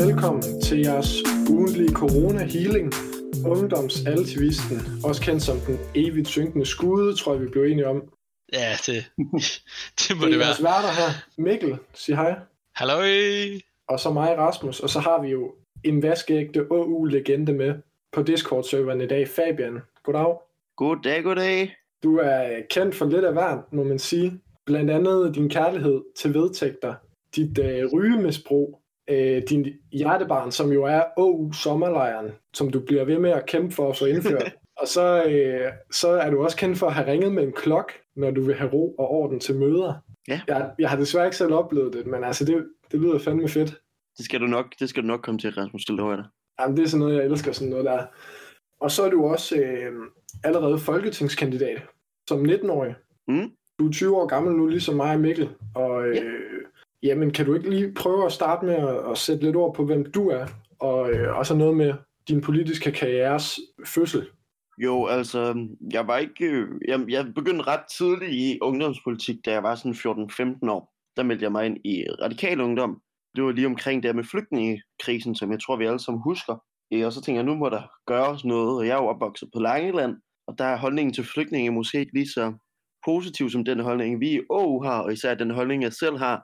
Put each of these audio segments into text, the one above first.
velkommen til jeres ugentlige corona healing. Ungdomsaltivisten, også kendt som den evigt synkende skude, tror jeg vi blev enige om. Ja, det, det må Det det er være. jeres værter her. Mikkel, sig hej. Halløj! Og så mig, Rasmus. Og så har vi jo en vaskeægte OU-legende med på Discord-serveren i dag. Fabian, goddag. Goddag, goddag. Du er kendt for lidt af hver, må man sige. Blandt andet din kærlighed til vedtægter, dit øh, rygemisbrug, øh, din hjertebarn, som jo er OU sommerlejren, som du bliver ved med at kæmpe for at få indført. og så, øh, så er du også kendt for at have ringet med en klok, når du vil have ro og orden til møder. Ja. Jeg, jeg har desværre ikke selv oplevet det, men altså det, det lyder fandme fedt. Det skal du nok, det skal du nok komme til, Rasmus, det lover jeg dig. Jamen, det er sådan noget, jeg elsker sådan noget der. Og så er du også øh, allerede folketingskandidat som 19-årig. Mm. Du er 20 år gammel nu, ligesom mig og Mikkel. Og øh, jamen, kan du ikke lige prøve at starte med at, at sætte lidt ord på, hvem du er? Og, øh, og så noget med din politiske karrieres fødsel. Jo, altså, jeg var ikke... Øh, jeg, jeg begyndte ret tidligt i ungdomspolitik, da jeg var sådan 14-15 år. Der meldte jeg mig ind i radikal ungdom. Det var lige omkring det med flygtningekrisen, som jeg tror, vi alle sammen husker. Øh, og så tænkte jeg, nu må der gøres noget, og jeg er jo opvokset på Langeland, og der er holdningen til flygtninge måske ikke lige så positiv som den holdning, vi i Åge har, og især den holdning, jeg selv har.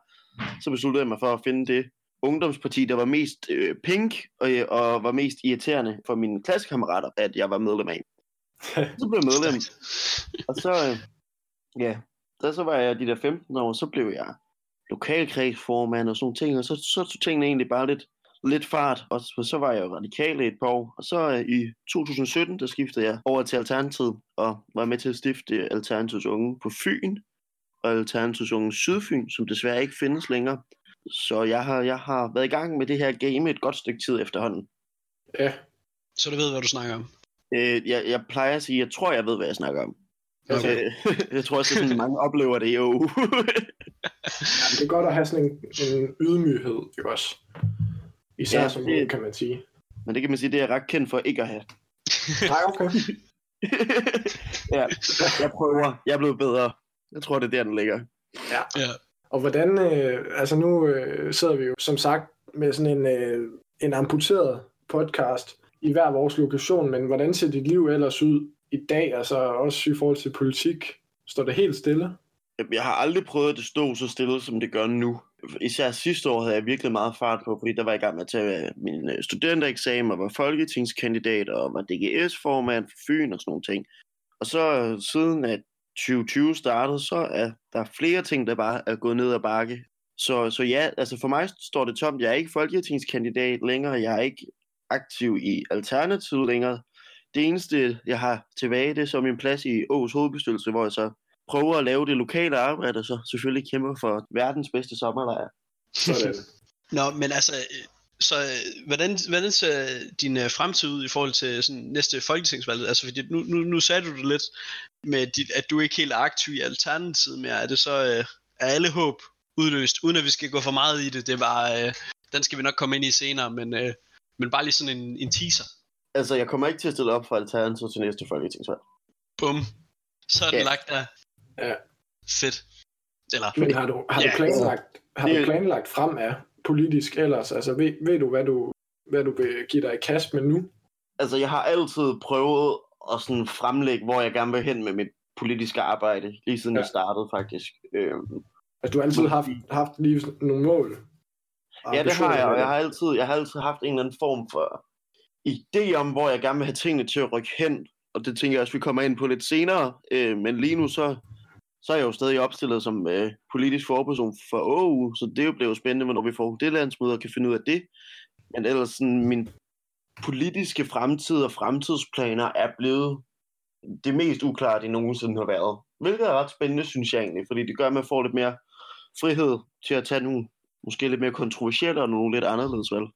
Så besluttede jeg mig for at finde det ungdomsparti, der var mest øh, pink og, og var mest irriterende for mine klassekammerater, at jeg var medlem af. Så blev jeg medlem, og så, øh, ja, da så var jeg de der 15 år, så blev jeg lokalkredsformand og sådan ting, og så, så tog tingene egentlig bare lidt, lidt fart, og så, så var jeg jo radikal i et par år, og så øh, i 2017, der skiftede jeg over til Alternativet, og var med til at stifte Alternativets Unge på Fyn, og Alternativets Unge Sydfyn, som desværre ikke findes længere. Så jeg har, jeg har været i gang med det her game et godt stykke tid efterhånden. Ja, Så du ved, hvad du snakker om. Øh, jeg, jeg plejer at sige, jeg tror, jeg ved, hvad jeg snakker om. okay. Øh, jeg tror også, at sådan, mange oplever det jo. Jamen, det er godt at have sådan en, en ydmyghed, jo også. Især Ja, ja, som det- kan man sige. Men det kan man sige, det er jeg ret kendt for ikke at have. Nej, okay. ja, jeg prøver. Jeg er blevet bedre. Jeg tror, det er der, den ligger. Ja. Og hvordan, øh, altså nu øh, sidder vi jo som sagt med sådan en, øh, en amputeret podcast i hver vores lokation, men hvordan ser dit liv ellers ud i dag, altså også i forhold til politik? Står det helt stille? Jeg har aldrig prøvet, at det stod så stille, som det gør nu. Især sidste år havde jeg virkelig meget fart på, fordi der var jeg i gang med at tage min øh, studentereksamen, og var folketingskandidat, og var DGS-formand for Fyn og sådan nogle ting. Og så øh, siden at 2020 startede, så er der flere ting, der bare er gået ned ad bakke. Så, så ja, altså for mig står det tomt. Jeg er ikke folketingskandidat længere, jeg er ikke aktiv i Alternativet længere. Det eneste, jeg har tilbage, det er så min plads i Aarhus hovedbestyrelse, hvor jeg så prøver at lave det lokale arbejde, og så selvfølgelig kæmper for verdens bedste sommerlejr. Sådan. Nå, men altså, så hvordan, hvordan ser din øh, fremtid ud i forhold til sådan, næste folketingsvalg? Altså, fordi nu, nu, nu sagde du det lidt med, dit, at du ikke helt er aktiv i Alternativet mere. Er det så, øh, er alle håb udløst, uden at vi skal gå for meget i det? Det var, øh, den skal vi nok komme ind i senere, men, øh, men bare lige sådan en, en teaser. Altså, jeg kommer ikke til at stille op for Alternativet til næste folketingsvalg. Bum. Så er den Ja. lagt der. Ja. Fedt. Eller, Men har du, har Ja. du planlagt, har Det- du planlagt frem af politisk ellers? Altså ved, ved du, hvad du, hvad du vil give dig i kast med nu? Altså, jeg har altid prøvet at sådan fremlægge, hvor jeg gerne vil hen med mit politiske arbejde, lige siden Ja. jeg startede faktisk. Øhm, Altså du har altid haft, haft lige nogle mål? Ja, det har jeg, og jeg har, altid, jeg har altid haft en eller anden form for idé om, hvor jeg gerne vil have tingene til at rykke hen, og det tænker jeg også, vi kommer ind på lidt senere, øh, men lige nu så, så er jeg jo stadig opstillet som øh, politisk forperson for OU, så det bliver jo spændende, hvornår vi får det landsmøde og kan finde ud af det. Men ellers sådan, min politiske fremtid og fremtidsplaner er blevet det mest uklare, det nogensinde har været. Hvilket er ret spændende, synes jeg egentlig, fordi det gør, at man får lidt mere frihed til at tage nogle måske lidt mere kontroversielle og nogle lidt anderledes valg.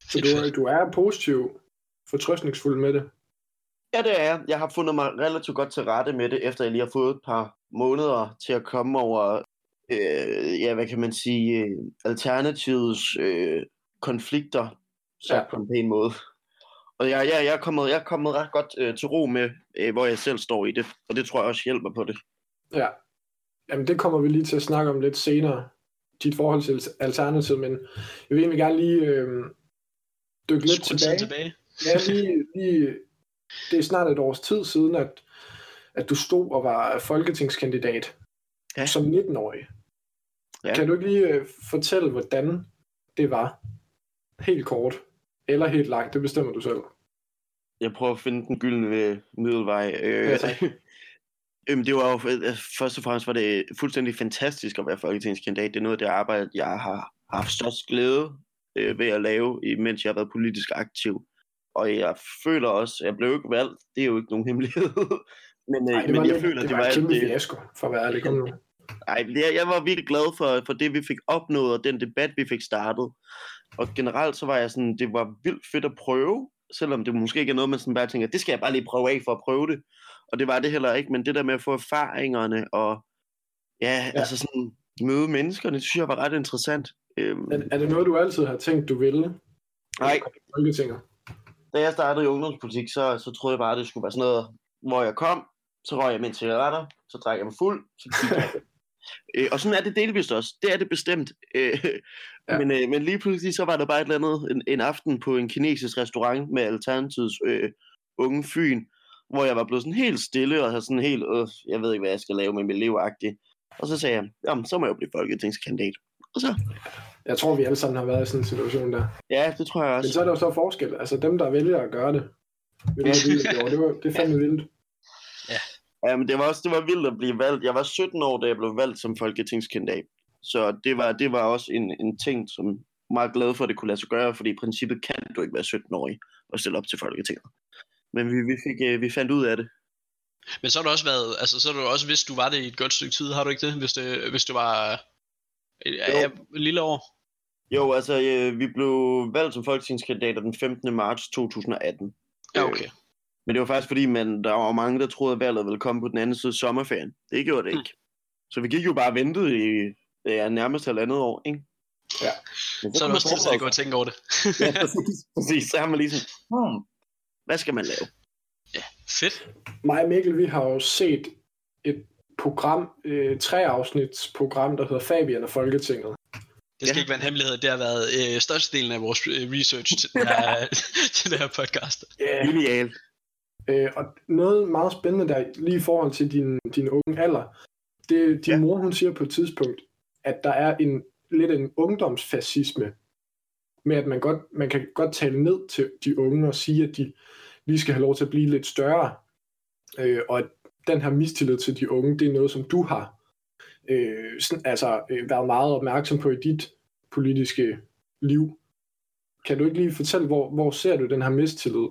Så du, du er positiv, fortrøstningsfuld med det? Ja, det er jeg. Jeg har fundet mig relativt godt til rette med det, efter jeg lige har fået et par måneder til at komme over, øh, ja, hvad kan man sige, øh, alternativets øh, konflikter, Ja. ja. på en pæn måde. Og jeg, jeg, jeg, er, kommet, jeg er kommet ret godt øh, til ro med, øh, hvor jeg selv står i det, og det tror jeg også hjælper på det. Ja. Jamen det kommer vi lige til at snakke om lidt senere. dit forhold til Alternativet, men jeg vil egentlig gerne lige øh, dykke lidt tilbage. tilbage. Ja, lige, lige, det er snart et års tid siden, at, at du stod og var folketingskandidat ja. som 19-årig. Ja. Kan du ikke lige øh, fortælle, hvordan det var? Helt kort. Eller helt langt, det bestemmer du selv. Jeg prøver at finde den gyldne middelvej. Øh, ja, Øhm, det var jo, øh, først og fremmest var det fuldstændig fantastisk at være folketingskandidat. Det er noget af det arbejde, jeg har haft størst glæde øh, ved at lave, mens jeg har været politisk aktiv. Og jeg føler også, at jeg blev ikke valgt. Det er jo ikke nogen hemmelighed. men, øh, Ej, men jeg lidt, føler, det, det var, var alt det. fiasko, for at være ærlig. Ej, jeg, jeg var virkelig glad for, for det, vi fik opnået, og den debat, vi fik startet. Og generelt så var jeg sådan, det var vildt fedt at prøve, selvom det måske ikke er noget, man sådan bare tænker, det skal jeg bare lige prøve af for at prøve det og det var det heller ikke, men det der med at få erfaringerne og ja, ja. altså sådan møde menneskerne, det synes jeg var ret interessant. Øhm, er, er det noget, du altid har tænkt, du ville? Nej. Da jeg startede i ungdomspolitik, så, så troede jeg bare, det skulle være sådan noget, hvor jeg kom, så røg jeg min cigaretter, så drak jeg mig fuld, så øh, og sådan er det delvist også. Det er det bestemt. Øh, ja. men, øh, men lige pludselig så var der bare et eller andet en, en aften på en kinesisk restaurant med Alternativets øh, unge fyn, hvor jeg var blevet sådan helt stille, og sådan helt, øh, jeg ved ikke, hvad jeg skal lave med mit liv -agtigt. Og så sagde jeg, jamen, så må jeg jo blive folketingskandidat. Og så... Jeg tror, vi alle sammen har været i sådan en situation der. Ja, det tror jeg også. Men så er der jo så forskel. Altså dem, der vælger at gøre det, vil det, det, var, det er fandme vildt. Ja. Ja, men det var også det var vildt at blive valgt. Jeg var 17 år, da jeg blev valgt som folketingskandidat. Så det var, det var også en, en ting, som meget glad for, at det kunne lade sig gøre, fordi i princippet kan du ikke være 17-årig og stille op til Folketinget. Men vi, vi, fik, øh, vi fandt ud af det. Men så har du også været, altså så har du også, hvis du var det i et godt stykke tid, har du ikke det? Hvis det, hvis du var et, ja, et lille år? Jo, altså øh, vi blev valgt som folketingskandidater den 15. marts 2018. Ja, okay. Men det var faktisk fordi, man, der var mange, der troede, at valget ville komme på den anden side af sommerferien. Det gjorde det hmm. ikke. Mm. Så vi gik jo bare og ventede i ja, nærmest halvandet år, ikke? Ja. så, så er det også tid til at gå og tænke over det. ja, præcis, præcis. Så har man lige sådan, hmm, hvad skal man lave? Ja, fedt. Mig og Mikkel, vi har jo set et program, øh, tre afsnits program, der hedder Fabian og Folketinget. Det skal ja. ikke være en hemmelighed, det har været øh, størstedelen af vores øh, research til, den her, til det her podcast. Ja. Genial. Øh, og noget meget spændende der, lige i forhold til din, din unge alder, det din ja. mor, hun siger på et tidspunkt, at der er en lidt en ungdomsfascisme med at man, godt, man kan godt tale ned til de unge og sige, at de lige skal have lov til at blive lidt større. Øh, og at den her mistillid til de unge, det er noget, som du har øh, sådan, altså, øh, været meget opmærksom på i dit politiske liv. Kan du ikke lige fortælle, hvor, hvor ser du den her mistillid?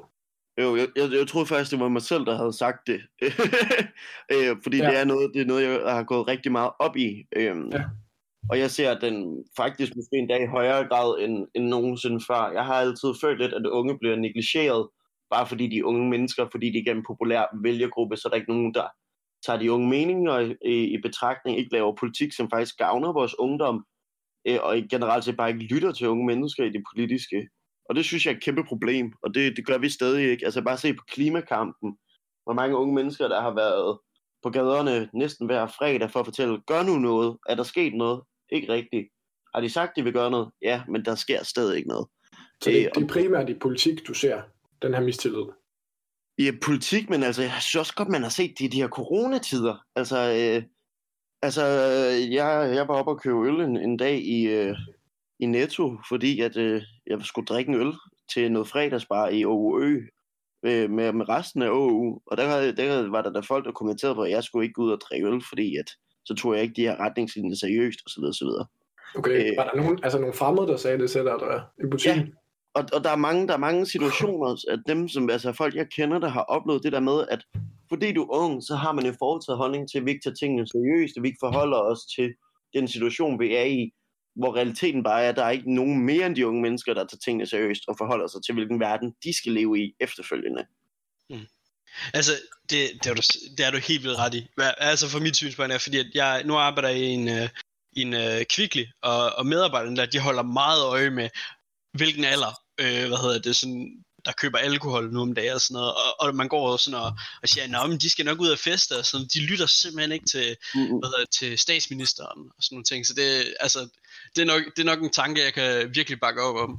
Jo, jeg, jeg, jeg troede faktisk, det var mig selv, der havde sagt det. øh, fordi ja. det, er noget, det er noget, jeg har gået rigtig meget op i. Øh, ja. Og jeg ser den faktisk måske endda i højere grad end, end nogensinde før. Jeg har altid følt lidt, at unge bliver negligeret, bare fordi de unge mennesker, fordi de er en populær vælgergruppe, så er der ikke nogen, der tager de unge meninger i, i betragtning, ikke laver politik, som faktisk gavner vores ungdom, øh, og generelt set bare ikke lytter til unge mennesker i det politiske. Og det synes jeg er et kæmpe problem, og det, det gør vi stadig ikke. Altså bare se på klimakampen, hvor mange unge mennesker, der har været på gaderne næsten hver fredag for at fortælle, gør nu noget, er der sket noget, ikke rigtigt. Har de sagt, de vil gøre noget? Ja, men der sker stadig ikke noget. Så det, det er primært i politik, du ser den her mistillid? I politik, men altså, jeg synes også godt, man har set det i de her coronatider. Altså, øh, altså jeg, jeg var oppe og købe øl en, en dag i, øh, i Netto, fordi at, øh, jeg skulle drikke en øl til noget fredagsbar i OUØ øh, med, med resten af OU. Og der, der var der, der folk, der kommenterede på, at jeg skulle ikke gå ud og drikke øl, fordi at så tog jeg ikke de her retningslinjer seriøst, osv. osv. Okay, øh, var der nogen, altså nogle fremmede, der sagde det selv, der i butikken? Ja, og, og der, er mange, der er mange situationer, at dem, som, altså folk jeg kender, der har oplevet det der med, at fordi du er ung, så har man en foretaget holdning til, at vi ikke tager tingene seriøst, og vi ikke forholder os til den situation, vi er i, hvor realiteten bare er, at der er ikke nogen mere end de unge mennesker, der tager tingene seriøst og forholder sig til, hvilken verden de skal leve i efterfølgende. Mm. Altså, det, det, er du, det er du helt vildt ret i. Altså for mit synspunkt er, fordi at jeg nu arbejder i en, øh, i en øh, uh, kvikli, og, og medarbejderne der, de holder meget øje med, hvilken alder, øh, hvad hedder det, sådan, der køber alkohol nu om dagen og sådan noget, og, og man går sådan og, og siger, at de skal nok ud og feste, og sådan, de lytter simpelthen ikke til, Mm-hmm. hvad det, til statsministeren og sådan nogle ting, så det, altså, det, er nok, det er nok en tanke, jeg kan virkelig bakke op om.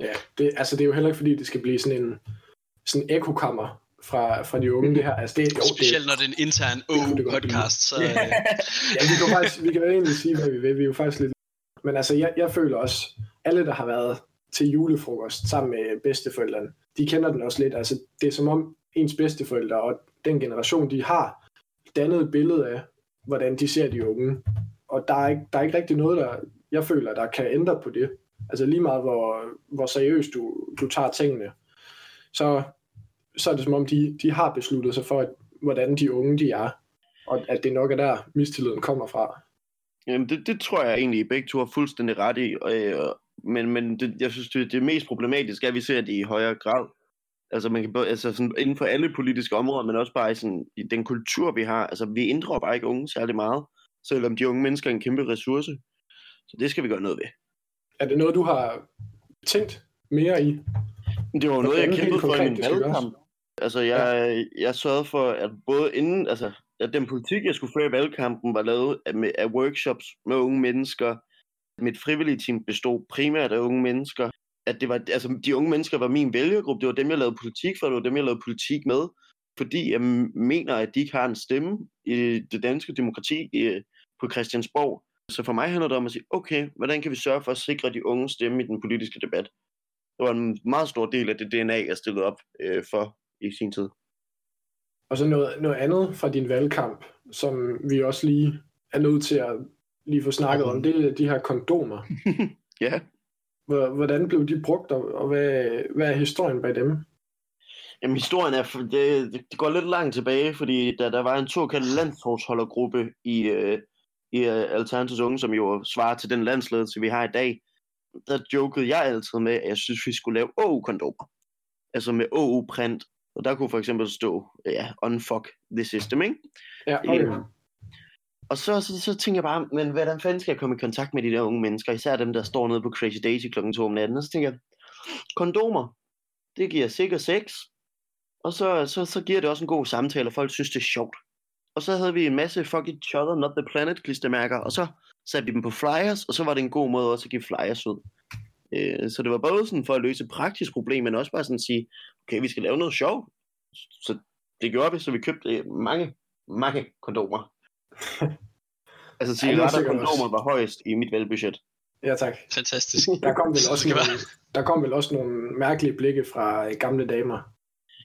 Ja, det, altså det er jo heller ikke fordi, det skal blive sådan en sådan ekokammer fra, fra de unge, det her. Altså det, jo, Specielt det, når det er en intern podcast, så øh, ja, vi kan, faktisk, vi kan jo egentlig sige, hvad vi vil. Vi er jo faktisk lidt... Men altså, jeg, jeg føler også, alle, der har været til julefrokost sammen med bedsteforældrene, de kender den også lidt. Altså, det er som om ens bedsteforældre og den generation, de har dannet et billede af, hvordan de ser de unge. Og der er ikke, der er ikke rigtig noget, der, jeg føler, der kan ændre på det. Altså lige meget, hvor, hvor seriøst du, du tager tingene, så, så er det som om, de, de har besluttet sig for, at, hvordan de unge de er, og at det nok er der, mistilliden kommer fra. Jamen, det, det tror jeg egentlig, begge to har fuldstændig ret i. Og, øh, men men det, jeg synes, det, det mest problematiske er, at vi ser det i højere grad. Altså, man kan, både- altså sådan, inden for alle politiske områder, men også bare i, sådan, i den kultur, vi har. Altså, vi inddrager bare ikke unge særlig meget, selvom de unge mennesker er en kæmpe ressource. Så det skal vi gøre noget ved. Er det noget, du har tænkt mere i? Det var noget, jeg kæmpede for i min valgkamp. Altså, jeg, jeg sørgede for, at både inden, altså, at den politik, jeg skulle føre i valgkampen, var lavet af, af workshops med unge mennesker. Mit frivillige team bestod primært af unge mennesker. At det var, altså, de unge mennesker var min vælgergruppe. Det var dem, jeg lavede politik for. Det var dem, jeg lavede politik med. Fordi jeg mener, at de ikke har en stemme i det danske demokrati i, på Christiansborg. Så for mig handler det om at sige, okay, hvordan kan vi sørge for at sikre de unge stemme i den politiske debat? Det var en meget stor del af det DNA, jeg stillede op øh, for i sin tid. Og så noget, noget andet fra din valgkamp, som vi også lige er nødt til at lige få snakket om, det er de her kondomer. Ja, Hvor- Hvordan blev de brugt, og hvad, hvad er historien bag dem? Jamen historien er, det, det, går lidt langt tilbage, fordi da der var en såkaldt landsforholdergruppe i, øh, i øh, Alternativets Unge, som jo svarer til den landsledelse, vi har i dag, der jokede jeg altid med, at jeg synes, vi skulle lave OU-kondomer. Altså med OU-print. Og der kunne for eksempel stå, ja, unfuck the system, ikke? Ja, okay. Og så, så, så tænker jeg bare, men hvordan fanden skal jeg komme i kontakt med de der unge mennesker, især dem, der står nede på Crazy Daisy klokken 2 om natten, og så tænker jeg, kondomer, det giver sikker sex, og så, så, så giver det også en god samtale, og folk synes, det er sjovt. Og så havde vi en masse fuck each other, not the planet klistermærker, og så satte vi dem på flyers, og så var det en god måde også at give flyers ud. Øh, så det var både sådan for at løse praktisk problem, men også bare sådan at sige, okay, vi skal lave noget sjovt. Så det gjorde vi, så vi købte øh, mange, mange kondomer. altså det er cigaretter sikkert kondomer var højst i mit valgbudget. Ja, tak. fantastisk. Der kom vel også nogle, være. der kom vel også nogle mærkelige blikke fra øh, gamle damer.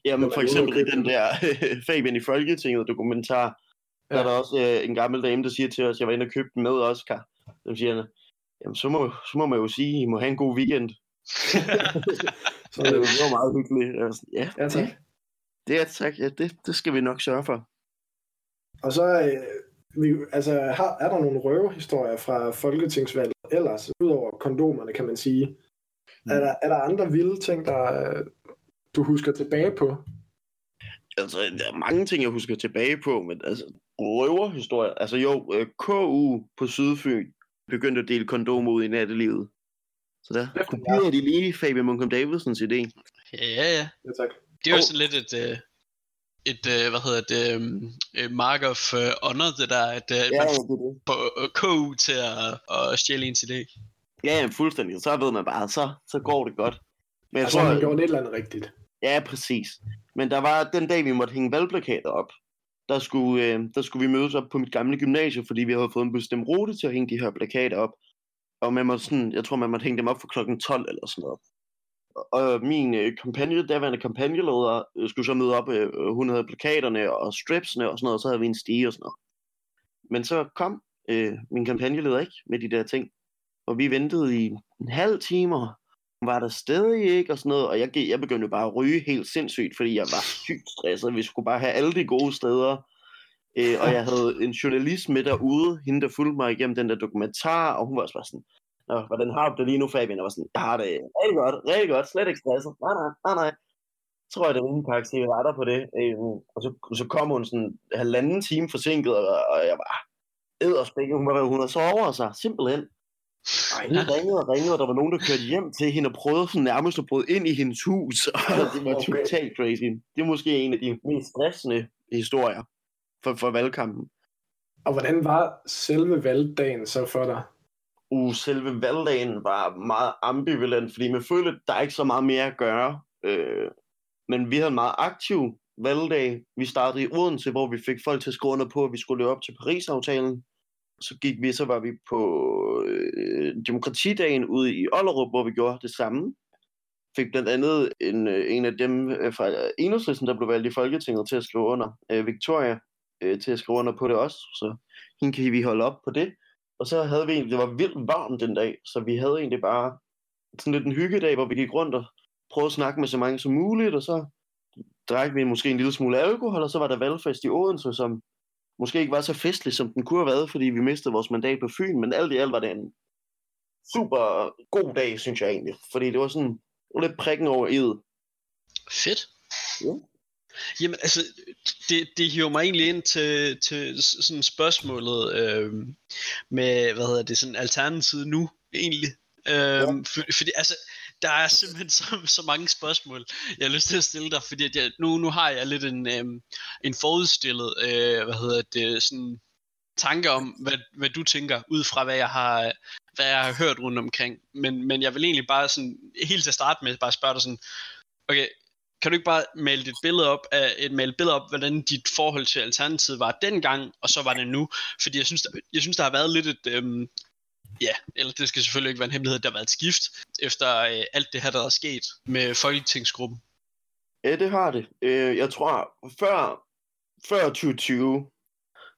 Jamen for eksempel i den der Fabian i Folketinget dokumentar, ja. der er Ja. der også øh, en gammel dame, der siger til os, jeg var inde og købte den med Oscar. Så siger han, jamen så må, så må man jo sige, I må have en god weekend. Så, det var- det var meget hyggeligt. Jeg var sådan, ja, ja, tak. det, det er tak. Ja, det, det skal vi nok sørge for. Og så øh, vi, altså, har, er der nogle røvehistorier fra folketingsvalget ellers, udover kondomerne, kan man sige. Mm. Er, der, er der andre vilde ting, der du husker tilbage på? Altså, der er mange ting, jeg husker tilbage på, men altså, røverhistorier. Altså jo, øh, KU på Sydfyn begyndte at dele kondomer ud i nattelivet. Så der kopierede de lige Fabian Munkum Davidsens idé. Ja, ja, ja. Ja, tak. Det er jo sådan lidt et, øh, et øh, hvad hedder det, øh, mark of øh, honor, det der, at øh, Ja, man ja, det er det. får øh, KU til at, at stjæle ens idé. Ja, ja, fuldstændig. Så ved man bare, så, så går det godt. Men jeg Altså, tror, man gjorde et eller andet rigtigt. ja, præcis. Men der var den dag, vi måtte hænge valgplakater op, der skulle, øh, der skulle vi mødes op på mit gamle gymnasie, fordi vi havde fået en bestemt rute til at hænge de her plakater op. Og man måtte sådan, jeg tror, man måtte hænge dem op for klokken 12 eller sådan noget. Og min øh, kampagne, daværende kampagneleder øh, skulle så møde op, øh, øh, hun havde plakaterne og stripsene og sådan noget, og så havde vi en stige og sådan noget. Men så kom øh, min kampagneleder ikke med de der ting, og vi ventede i en halv time, og hun var der stadig ikke og sådan noget, og jeg, jeg begyndte bare at ryge helt sindssygt, fordi jeg var sygt stresset. Vi skulle bare have alle de gode steder, øh, og jeg havde en journalist med derude, hende der fulgte mig igennem den der dokumentar, og hun var også bare sådan, Nå, hvordan har du det lige nu, Fabian? Jeg var sådan, jeg har det rigtig godt, rigtig godt, slet ikke stresset. Nej, nej, nej, nej. Så tror jeg, det var en pakke cigaretter på det. Øh, og så, så kom hun sådan halvanden time forsinket, og, og jeg var edderspækket. Hun var, hun havde så over sig, simpelthen. Ej, hun ringede og ringede, og der var nogen, der kørte hjem til hende og prøvede sådan nærmest at bryde ind i hendes hus. Og det var Okay. totalt crazy. Det er måske en af de mest stressende historier for, for valgkampen. Og hvordan var selve valgdagen så for dig? Uh, selve valgdagen var meget ambivalent, fordi man følte, at der er ikke så meget mere at gøre. Øh, men vi havde en meget aktiv valgdag. Vi startede i Odense, hvor vi fik folk til at skrive under på, at vi skulle løbe op til Paris-aftalen. Så gik vi, så var vi på øh, demokratidagen ude i Ollerup, hvor vi gjorde det samme. Fik blandt andet en, øh, en af dem øh, fra Enhedslisten, der blev valgt i Folketinget til at skrive under, øh, Victoria, øh, til at skrive under på det også. Så hende kan vi holde op på det. Og så havde vi egentlig, det var vildt varmt den dag, så vi havde egentlig bare sådan lidt en hyggedag, hvor vi gik rundt og prøvede at snakke med så mange som muligt, og så drak vi måske en lille smule alkohol, og så var der valgfest i Odense, som måske ikke var så festlig, som den kunne have været, fordi vi mistede vores mandat på Fyn, men alt i alt var det en super god dag, synes jeg egentlig, fordi det var sådan lidt prikken over i'et. Fedt. Ja. Jamen altså, det, det hiver mig egentlig ind til, til sådan spørgsmålet øh, med, hvad hedder det, sådan alternativet nu, egentlig. Øh, ja. for, fordi altså, der er simpelthen så, så mange spørgsmål, jeg har lyst til at stille dig, fordi at jeg, nu, nu har jeg lidt en, øh, en forudstillet, øh, hvad hedder det, sådan tanke om, hvad, hvad du tænker, ud fra hvad jeg har, hvad jeg har hørt rundt omkring. Men, men jeg vil egentlig bare sådan, helt til at starte med, bare spørge dig sådan, okay, kan du ikke bare male dit billede op, af, et male billede op, hvordan dit forhold til Alternativet var dengang, og så var det nu? Fordi jeg synes, der, jeg synes, der har været lidt et, øhm, ja, eller det skal selvfølgelig ikke være en hemmelighed, der har været et skift, efter øh, alt det her, der er sket med Folketingsgruppen. Ja, det har det. Øh, jeg tror, før, før 2020,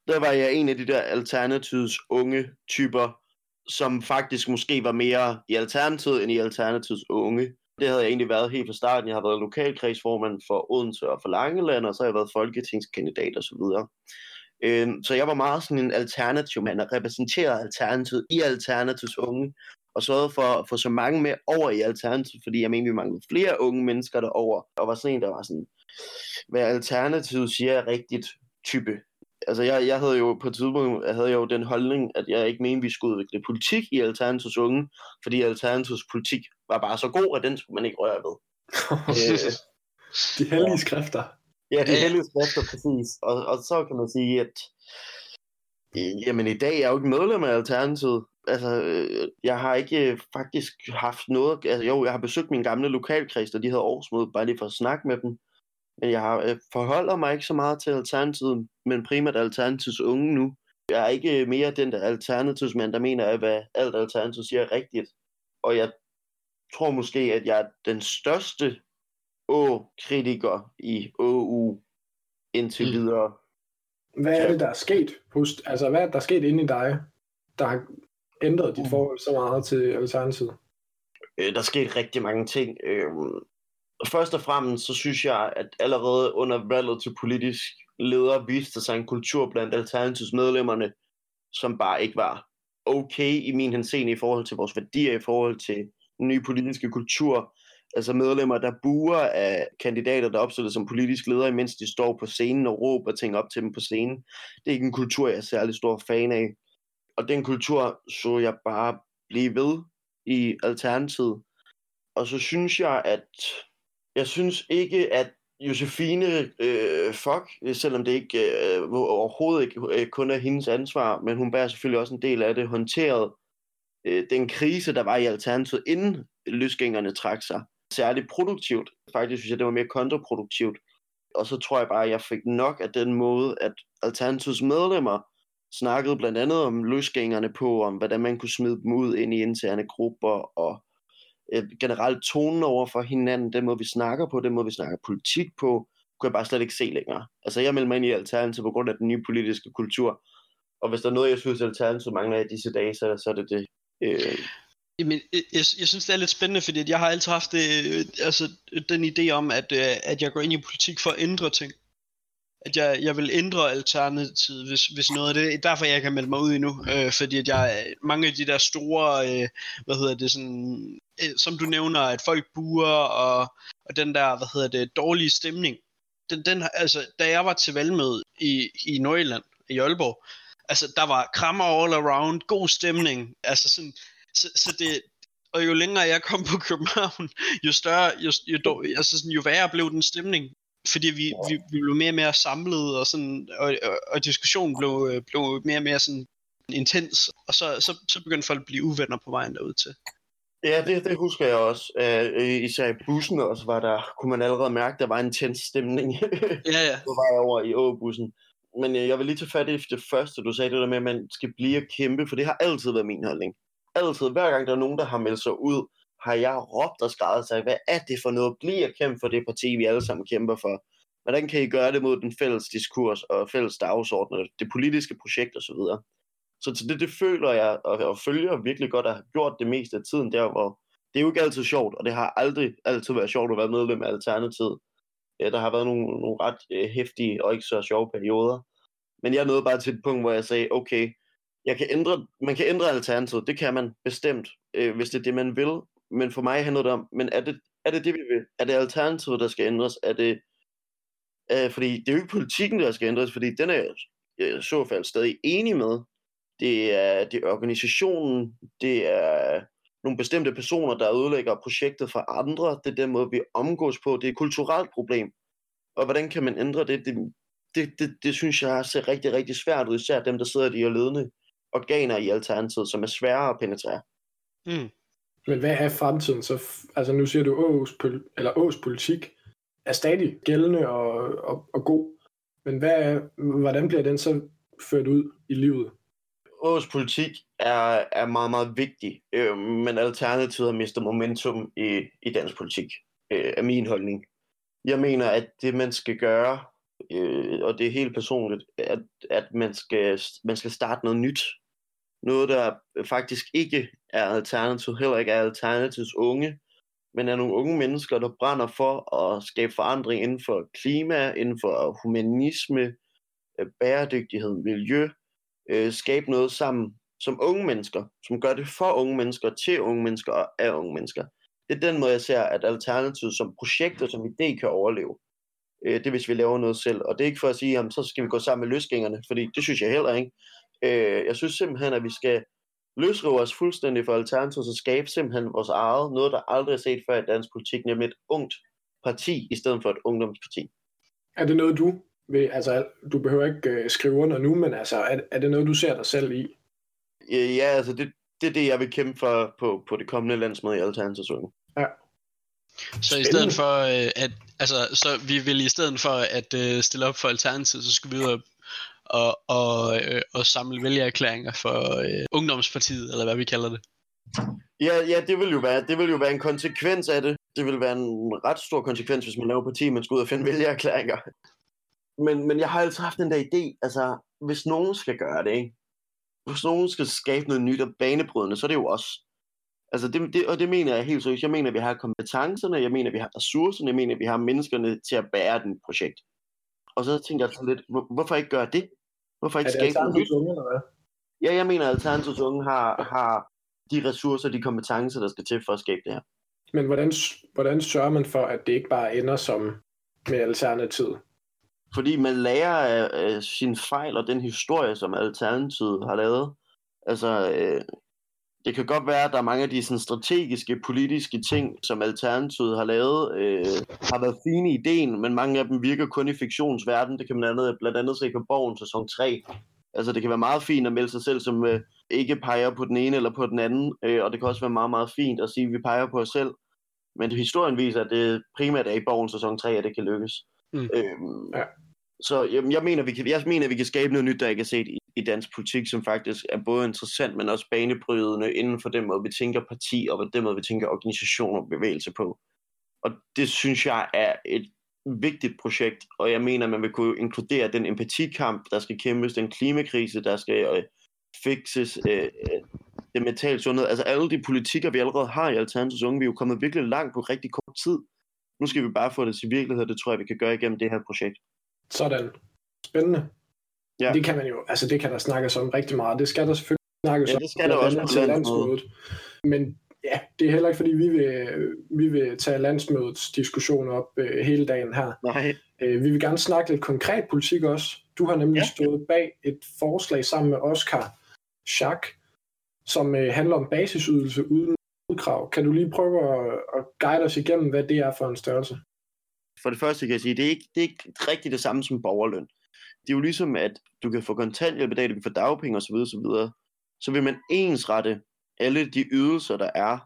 der var jeg en af de der Alternativets unge typer, som faktisk måske var mere i Alternativet end i Alternativets unge. Det havde jeg egentlig været helt fra starten. Jeg har været lokalkredsformand for Odense og for Langeland, og så har jeg været folketingskandidat osv. Øh, så jeg var meget sådan en alternativ mand, og repræsenterede Alternativet i Alternativets unge, og sørgede for at få så mange med over i Alternativet, fordi jeg mener, vi manglede flere unge mennesker derover, og var sådan en, der var sådan, hvad Alternativet siger er rigtigt type. Altså jeg, jeg havde jo på et tidspunkt jeg havde jo den holdning, at jeg ikke mente, vi skulle udvikle politik i Alternativets unge, fordi Alternativets politik var bare så god, at den skulle man ikke røre ved. Øh, De hellige skrifter. Ja, er heldige skrifter, præcis. Og, og så kan man sige, at øh, jamen, i dag er jeg jo ikke medlem af Alternativet. Altså, øh, jeg har ikke øh, faktisk haft noget... Altså, jo, jeg har besøgt mine gamle lokalkreds, og de havde årsmøde, bare lige for at snakke med dem. Men jeg har, øh, forholder mig ikke så meget til Alternativet, men primært Alternativets unge nu. Jeg er ikke mere den der alternativsmand, der mener, at hvad alt Alternativ siger er rigtigt. Og jeg tror måske, at jeg er den største Å-kritiker i OU indtil Mm. videre. Hvad er det, der er sket? Hos, altså, hvad er det, der er sket inde i dig, der har ændret dit Mm. forhold så meget til Alternativet? Øh, der skete rigtig mange ting. Øh, først og fremmest, så synes jeg, at allerede under valget til politisk leder viste sig en kultur blandt Alternativs medlemmerne, som bare ikke var okay i min henseende i forhold til vores værdier, i forhold til den nye politiske kultur. Altså medlemmer, der buer af kandidater, der opstiller som politisk leder, imens de står på scenen og råber ting op til dem på scenen. Det er ikke en kultur, jeg er særlig stor fan af. Og den kultur så jeg bare blive ved i Alternativet. Og så synes jeg, at jeg synes ikke, at Josefine, øh, fuck, selvom det ikke øh, overhovedet ikke øh, kun er hendes ansvar, men hun bærer selvfølgelig også en del af det, håndteret øh, den krise, der var i Alternativet, inden løsgængerne trak sig. Særligt produktivt. Faktisk synes jeg, det var mere kontraproduktivt. Og så tror jeg bare, at jeg fik nok af den måde, at Alternativets medlemmer snakkede blandt andet om løsgængerne på, om hvordan man kunne smide dem ud ind i interne grupper, og øh, generelt tonen over for hinanden, den måde vi snakker på, den måde vi snakker politik på, kunne jeg bare slet ikke se længere. Altså jeg meldte mig ind i Alternativet på grund af den nye politiske kultur, og hvis der er noget, jeg synes, Alternativet mangler i disse dage, så, så er det det. Øh, Jamen, jeg, jeg, jeg synes, det er lidt spændende, fordi at jeg har altid haft det, altså, den idé om, at, øh, at jeg går ind i politik for at ændre ting. At jeg, jeg vil ændre alternativet, hvis, hvis noget af det. Derfor jeg kan melde mig ud endnu. Øh, fordi at jeg, mange af de der store, øh, hvad hedder det, sådan, øh, som du nævner, at folk buer, og, og den der, hvad hedder det, dårlige stemning. Den, den, altså, da jeg var til valgmøde i, i Nordjylland, i Aalborg, altså, der var krammer all around, god stemning, altså sådan, så, så det, og jo længere jeg kom på København, jo større, jo, jo, altså sådan, jo værre blev den stemning. Fordi vi, vi, vi blev mere og mere samlet, og, sådan, og, og, og diskussionen blev, blev mere og mere sådan intens, og så, så, så begyndte folk at blive uvenner på vejen derud til. Ja, det, det husker jeg også. Uh, især i bussen også, var der, kunne man allerede mærke, der var en tens stemning ja, ja. på vej over i åbussen. Men øh, jeg vil lige tage fat i det første, du sagde det der med, at man skal blive og kæmpe, for det har altid været min holdning. Altid, hver gang der er nogen, der har meldt sig ud, har jeg råbt og skrevet sig, hvad er det for noget? Bliv og kæmpe for det parti, vi alle sammen kæmper for. Hvordan kan I gøre det mod den fælles diskurs og fælles dagsorden, og det politiske projekt osv.? Så, så det, det føler jeg og, og følger virkelig godt at have gjort det meste af tiden der, hvor det er jo ikke altid sjovt, og det har aldrig altid været sjovt at være medlem af Alternativet. Ja, der har været nogle, nogle ret øh, hæftige og ikke så sjove perioder. Men jeg nåede bare til et punkt, hvor jeg sagde, okay, jeg kan ændre, man kan ændre Alternativet, det kan man bestemt, øh, hvis det er det, man vil. Men for mig handler det om, men er det, er det det, vi vil? Er det Alternativet, der skal ændres? Er det, øh, fordi det er jo ikke politikken, der skal ændres, fordi den er jeg i så fald stadig enig med det er, det er organisationen, det er nogle bestemte personer, der ødelægger projektet for andre, det er den måde, vi omgås på, det er et kulturelt problem. Og hvordan kan man ændre det? Det, det, det, det synes jeg ser rigtig, rigtig svært ud, især dem, der sidder i de ledende organer i Alternativet, som er svære at penetrere. Mm. Men hvad er fremtiden? Så, altså nu siger du, Ås, eller Ås politik er stadig gældende og, og, og god. Men hvad er, hvordan bliver den så ført ud i livet? Årets politik er, er meget, meget vigtig, øh, men Alternativet har mistet momentum i, i dansk politik, øh, er min holdning. Jeg mener, at det man skal gøre, øh, og det er helt personligt, at, at man, skal, man skal starte noget nyt. Noget, der faktisk ikke er Alternativet, heller ikke er Alternativets unge, men er nogle unge mennesker, der brænder for at skabe forandring inden for klima, inden for humanisme, øh, bæredygtighed, miljø, øh, skabe noget sammen som unge mennesker, som gør det for unge mennesker, til unge mennesker og af unge mennesker. Det er den måde, jeg ser, at Alternativet som projekt og som idé kan overleve. Øh, det er, hvis vi laver noget selv. Og det er ikke for at sige, at så skal vi gå sammen med løsgængerne, fordi det synes jeg heller ikke. Øh, jeg synes simpelthen, at vi skal løsrive os fuldstændig for Alternativet og skabe simpelthen vores eget, noget, der aldrig er set før i dansk politik, nemlig et ungt parti, i stedet for et ungdomsparti. Er det noget, du ved, altså, du behøver ikke øh, skrive under nu, men altså, er, er det noget, du ser dig selv i? Ja, ja altså, det, det er det, jeg vil kæmpe for på, på det kommende landsmøde i Alternativet. Ja. Så i stedet for, øh, at, altså, så vi vil i stedet for at øh, stille op for Alternativet, så skal vi ud og, og, og, øh, og samle vælgererklæringer for øh, Ungdomspartiet, eller hvad vi kalder det. Ja, ja det, vil jo være, det vil jo være en konsekvens af det. Det vil være en ret stor konsekvens, hvis man laver parti, man skal ud og finde vælgererklæringer men, men jeg har altid haft den der idé, altså, hvis nogen skal gøre det, ikke? Hvis nogen skal skabe noget nyt og banebrydende, så er det jo os. Altså, det, det, og det mener jeg helt seriøst. Jeg mener, at vi har kompetencerne, jeg mener, at vi har ressourcerne, jeg mener, at vi har menneskerne til at bære den projekt. Og så tænker jeg så lidt, hvorfor ikke gøre det? Hvorfor ikke skabe noget nyt? Unge, eller hvad? Ja, jeg mener, at Alternativets unge har, har de ressourcer, de kompetencer, der skal til for at skabe det her. Men hvordan, hvordan sørger man for, at det ikke bare ender som med Alternativet? Fordi man lærer af, af sin fejl og den historie, som Alternativet har lavet. Altså, øh, det kan godt være, at der er mange af de sådan, strategiske, politiske ting, som Alternativet har lavet, øh, har været fine i ideen, men mange af dem virker kun i fiktionsverden. Det kan man andet, blandt andet se på Borgen sæson 3. Altså, det kan være meget fint at melde sig selv som øh, ikke peger på den ene eller på den anden, øh, og det kan også være meget, meget fint at sige, at vi peger på os selv. Men historien viser, at det primært er i Borgen sæson 3, at det kan lykkes. Mm. Øhm, ja. Så jamen, jeg, mener, vi kan, jeg mener, vi kan skabe noget nyt, der ikke er set i, i dansk politik, som faktisk er både interessant, men også banebrydende inden for den måde, vi tænker parti, og den måde, vi tænker organisation og bevægelse på. Og det synes jeg er et vigtigt projekt, og jeg mener, man vil kunne inkludere den empatikamp, der skal kæmpes, den klimakrise, der skal øh, fikses, øh, øh det mentale sundhed, altså alle de politikker, vi allerede har i Alternativs Unge, vi er jo kommet virkelig langt på rigtig kort tid. Nu skal vi bare få det til virkelighed, og det tror jeg, vi kan gøre igennem det her projekt. Sådan. Spændende. Ja. Det kan man jo, altså det kan der snakkes om rigtig meget. Det skal der selvfølgelig snakkes ja, det skal der også på landsmødet. Men ja, det er heller ikke fordi, vi vil, vi vil tage landsmødets diskussion op øh, hele dagen her. Nej. Øh, vi vil gerne snakke lidt konkret politik også. Du har nemlig ja. stået bag et forslag sammen med Oscar Schack som øh, handler om basisydelse uden modkrav. Kan du lige prøve at, at guide os igennem, hvad det er for en størrelse? For det første kan jeg sige, det er ikke, det er ikke rigtig det samme som borgerløn. Det er jo ligesom, at du kan få kontanthjælp i dag, du kan få dagpenge osv. osv. Så vil man ensrette alle de ydelser, der er,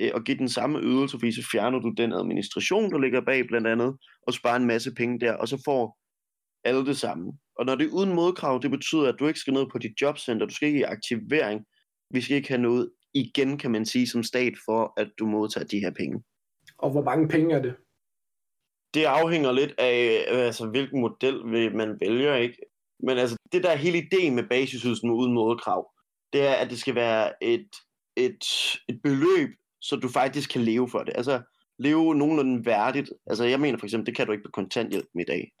øh, og give den samme ydelse, fordi så fjerner du den administration, der ligger bag blandt andet, og sparer en masse penge der, og så får alle det samme. Og når det er uden modkrav, det betyder, at du ikke skal ned på dit jobcenter, du skal ikke i aktivering, vi skal ikke have noget igen, kan man sige, som stat for, at du modtager de her penge. Og hvor mange penge er det? Det afhænger lidt af, øh, altså, hvilken model man vælger, ikke? Men altså, det der er hele ideen med basisydelsen uden modkrav, det er, at det skal være et, et, et beløb, så du faktisk kan leve for det. Altså, leve nogenlunde værdigt. Altså, jeg mener for eksempel, det kan du ikke på kontanthjælp i dag.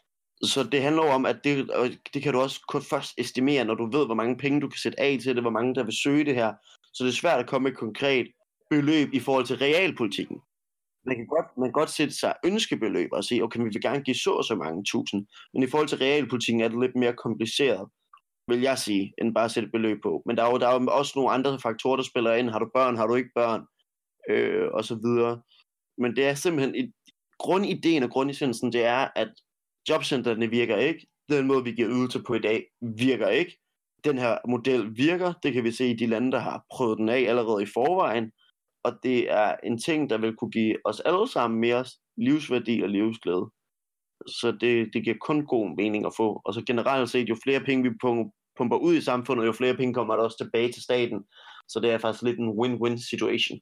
Så det handler jo om, at det, og det kan du også kun først estimere, når du ved, hvor mange penge du kan sætte af til det, hvor mange der vil søge det her. Så det er svært at komme med et konkret beløb i forhold til realpolitikken. Man kan godt, man kan godt sætte sig ønskebeløb og sige, okay, vi vil gerne give så og så mange tusind. Men i forhold til realpolitikken er det lidt mere kompliceret, vil jeg sige, end bare at sætte et beløb på. Men der er jo, der er jo også nogle andre faktorer, der spiller ind. Har du børn, har du ikke børn, øh, og så videre. Men det er simpelthen, et, grundideen og grundessensen, det er, at jobcentrene virker ikke. Den måde, vi giver ydelse på i dag, virker ikke. Den her model virker. Det kan vi se i de lande, der har prøvet den af allerede i forvejen. Og det er en ting, der vil kunne give os alle sammen mere livsværdi og livsglæde. Så det, det giver kun god mening at få. Og så generelt set, jo flere penge vi pumper ud i samfundet, jo flere penge kommer der også tilbage til staten. Så det er faktisk lidt en win-win situation.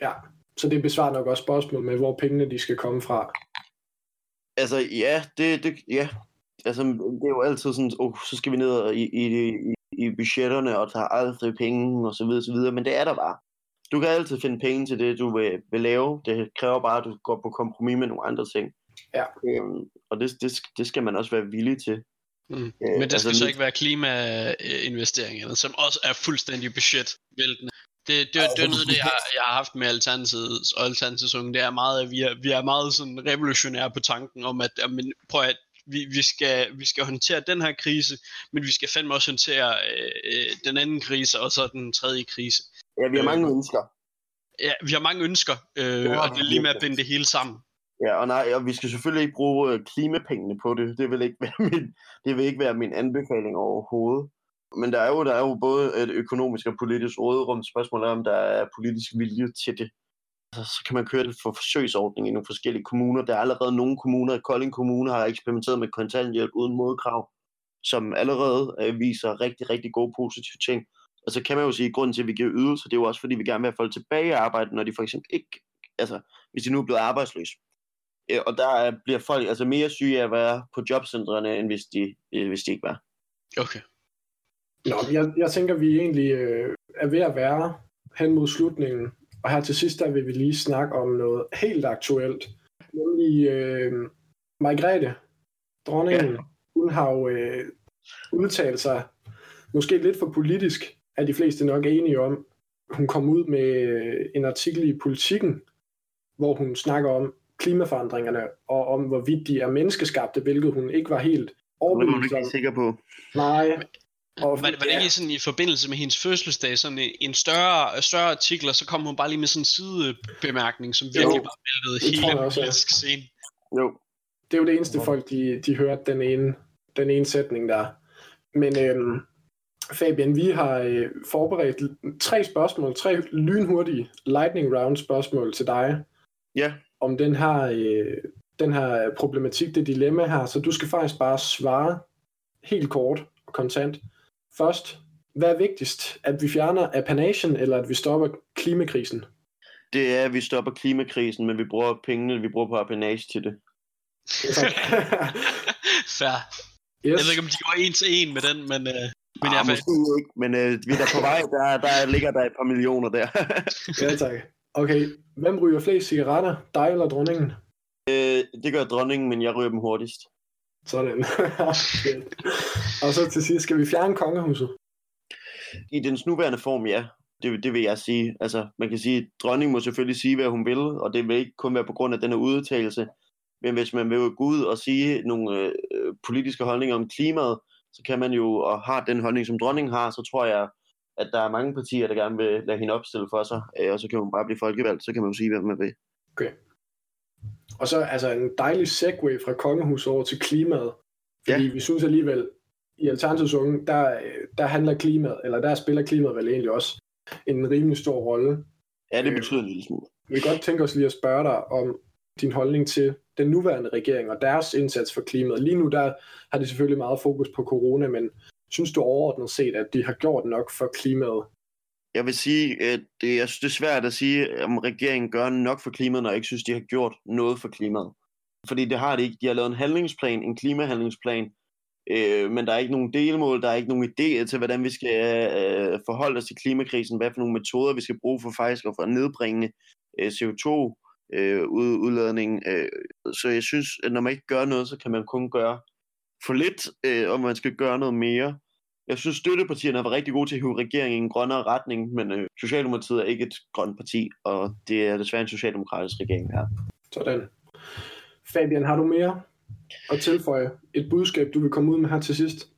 Ja, så det besvarer nok også spørgsmål med, hvor pengene de skal komme fra. Altså, ja, det, det, ja. Altså, det er jo altid sådan, oh, så skal vi ned i, i, i, i budgetterne og tager aldrig penge og så videre, så videre, men det er der bare. Du kan altid finde penge til det, du vil, vil lave. Det kræver bare, at du går på kompromis med nogle andre ting. Ja. Øhm, og det, det, det skal man også være villig til. Mm. Øh, Men det skal altså, så ikke være klimainvesteringer, som også er fuldstændig budgetvæltende. Det, det, det, det er noget, det jeg, jeg har haft med Alternativet og Alternativets unge. Det er meget, at vi er, vi er meget sådan revolutionære på tanken om, at jamen, prøv at vi, vi, skal, vi skal håndtere den her krise, men vi skal fandme også håndtere øh, den anden krise, og så den tredje krise. Ja, vi har mange øh, ønsker. Ja, vi har mange ønsker, øh, ja, og det er lige med at binde det hele sammen. Ja, og nej, og vi skal selvfølgelig ikke bruge øh, klimapengene på det. Det vil ikke være min, det vil ikke være min anbefaling overhovedet. Men der er jo, der er jo både et økonomisk og politisk råderum. Spørgsmålet er, om der er politisk vilje til det. Altså, så kan man køre det for forsøgsordning i nogle forskellige kommuner. Der er allerede nogle kommuner, Kolding Kommune har eksperimenteret med kontanthjælp uden modkrav, som allerede øh, viser rigtig, rigtig gode positive ting. Og så kan man jo sige, at grunden til, at vi giver ydelser, det er jo også, fordi vi gerne vil have folk tilbage i arbejde, når de for eksempel ikke, altså hvis de nu er blevet arbejdsløse. Øh, og der bliver folk altså mere syge af at være på jobcentrene, end hvis de, øh, hvis de ikke var. Okay. Nå, jeg, jeg tænker, vi egentlig øh, er ved at være hen mod slutningen. Og her til sidst, der vil vi lige snakke om noget helt aktuelt. Nemlig øh, Margrethe, dronningen, ja. hun har jo øh, udtalt sig, måske lidt for politisk, at de fleste nok er enige om. Hun kom ud med øh, en artikel i Politiken, hvor hun snakker om klimaforandringerne, og om hvorvidt de er menneskeskabte, hvilket hun ikke var helt overbevist om. Det var hun ikke sikker på. Nej, og var, var det ikke sådan i forbindelse med hendes fødselsdag, sådan en større, større artikel, og så kom hun bare lige med sådan en sidebemærkning, som virkelig jo, bare væltede hele den politiske scene? Jo. Det er jo det eneste folk, de, de hørte den ene, den ene sætning der. Men øhm, Fabian, vi har øh, forberedt tre spørgsmål, tre lynhurtige lightning round spørgsmål til dig. Ja. Om den her, øh, den her problematik, det dilemma her. Så du skal faktisk bare svare helt kort og kontant. Først, hvad er vigtigst? At vi fjerner apanagen, eller at vi stopper klimakrisen? Det er, at vi stopper klimakrisen, men vi bruger pengene, vi bruger på apanage til det. Fair. Yes. Jeg ved ikke, om de går en til en med den, men... Øh, men ah, jeg måske ikke, men øh, vi er der på vej, der, der ligger der et par millioner der. ja, tak. Okay, hvem ryger flest cigaretter? Dig eller dronningen? Øh, det gør dronningen, men jeg ryger dem hurtigst. Sådan. og så til sidst, skal vi fjerne kongehuset? I dens nuværende form, ja. Det, det vil jeg sige. Altså, man kan sige, at dronningen må selvfølgelig sige, hvad hun vil, og det vil ikke kun være på grund af denne udtalelse. Men hvis man vil gå ud og sige nogle øh, politiske holdninger om klimaet, så kan man jo, og har den holdning, som dronningen har, så tror jeg, at der er mange partier, der gerne vil lade hende opstille for sig, øh, og så kan hun bare blive folkevalgt, så kan man jo sige, hvad man vil. Okay. Og så altså en dejlig segue fra kongehus over til klimaet. Fordi ja. vi synes alligevel, i Alternativets unge, der, der handler klimaet, eller der spiller klimaet vel egentlig også en rimelig stor rolle. Ja, det betyder en lille smule. Vi kan godt tænke os lige at spørge dig om din holdning til den nuværende regering og deres indsats for klimaet. Lige nu der har de selvfølgelig meget fokus på corona, men synes du overordnet set, at de har gjort nok for klimaet? Jeg vil sige, at det, jeg synes, det er svært at sige, om regeringen gør nok for klimaet, når jeg ikke synes, de har gjort noget for klimaet. Fordi det har de ikke. De har lavet en handlingsplan, en klimahandlingsplan, øh, men der er ikke nogen delmål, der er ikke nogen idéer til, hvordan vi skal øh, forholde os til klimakrisen, hvad for nogle metoder vi skal bruge for faktisk at nedbringe øh, CO2 øh, udladning. Øh, så jeg synes, at når man ikke gør noget, så kan man kun gøre for lidt, øh, og man skal gøre noget mere. Jeg synes, støttepartierne har været rigtig gode til at hive regeringen i en grønnere retning, men øh, Socialdemokratiet er ikke et grønt parti, og det er desværre en socialdemokratisk regering her. Sådan. Fabian, har du mere at tilføje? Et budskab, du vil komme ud med her til sidst?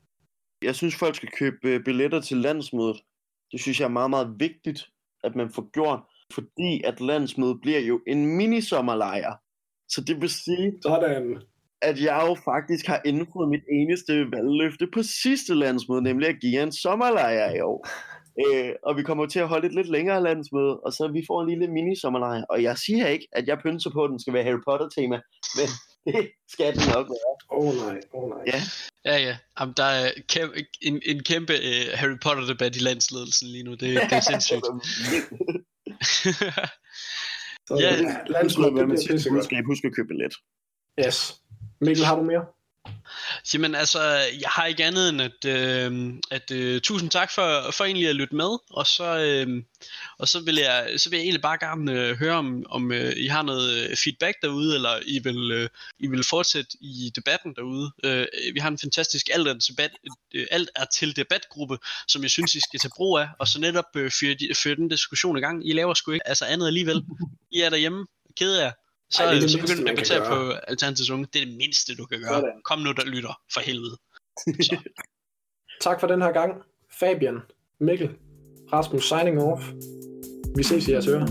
Jeg synes, folk skal købe øh, billetter til landsmødet. Det synes jeg er meget, meget vigtigt, at man får gjort, fordi at landsmødet bliver jo en mini-sommerlejr. Så det vil sige, Sådan. at jeg jo faktisk har indfriet mit eneste valgløfte på sidste landsmøde, nemlig at give en sommerlejr i år. Øh, og vi kommer til at holde et lidt længere landsmøde, og så vi får en lille mini-sommerlejr. Og jeg siger ikke, at jeg pynser på, at den skal være Harry Potter-tema, men det skal den nok være. Åh oh, nej, åh oh, nej. Ja. Ja, ja. Jamen, der er kæm- en, en kæmpe uh, Harry Potter-debat i landsledelsen lige nu. Det, det er sindssygt. Så Ja, landsmødet, det pissegodt. Husk, husk at købe billet. Yes. Mikkel, har du mere? Jamen altså, jeg har ikke andet end at, øh, at øh, tusind tak for, for egentlig at lytte med, og så, øh, og så, vil jeg, så vil jeg egentlig bare gerne øh, høre om, om øh, I har noget øh, feedback derude, eller I vil, øh, I vil fortsætte i debatten derude. Øh, vi har en fantastisk alt er, debat, øh, alt er til debatgruppe, som jeg synes, I skal tage brug af, og så netop øh, føre, de- føre den diskussion i gang. I laver sgu ikke altså andet alligevel. I er derhjemme, ked jer. Så, Ej, det det så mindste, begynd at gøre. på Alternativets Unge. Det er det mindste, du kan gøre. Sådan. Kom nu, der lytter, for helvede. Tak for den her gang. Fabian, Mikkel, Rasmus signing off. Vi ses i jeres ører.